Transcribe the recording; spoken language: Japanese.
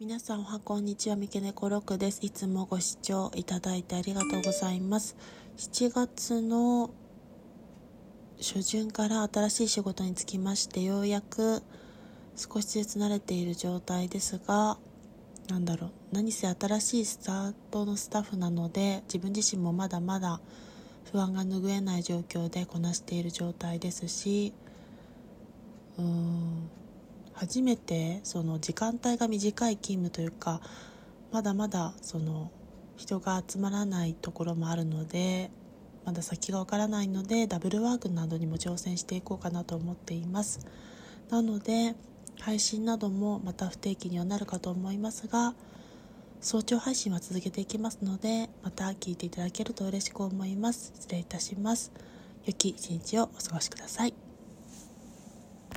皆さんおはこんにちは三毛猫ロッです。いつもご視聴いただいてありがとうございます。7月の初旬から新しい仕事につきましてようやく少しずつ慣れている状態ですがなんだろう何せ新しいスタートのスタッフなので自分自身もまだまだ不安が拭えない状況でこなしている状態ですしうーん初めてその時間帯が短い勤務というかまだまだその人が集まらないところもあるのでまだ先がわからないのでダブルワークなどにも挑戦していこうかなと思っています。なので配信などもまた不定期にはなるかと思いますが早朝配信は続けていきますのでまた聞いていただけると嬉しく思います。失礼いたします。良き一日をお過ごしください。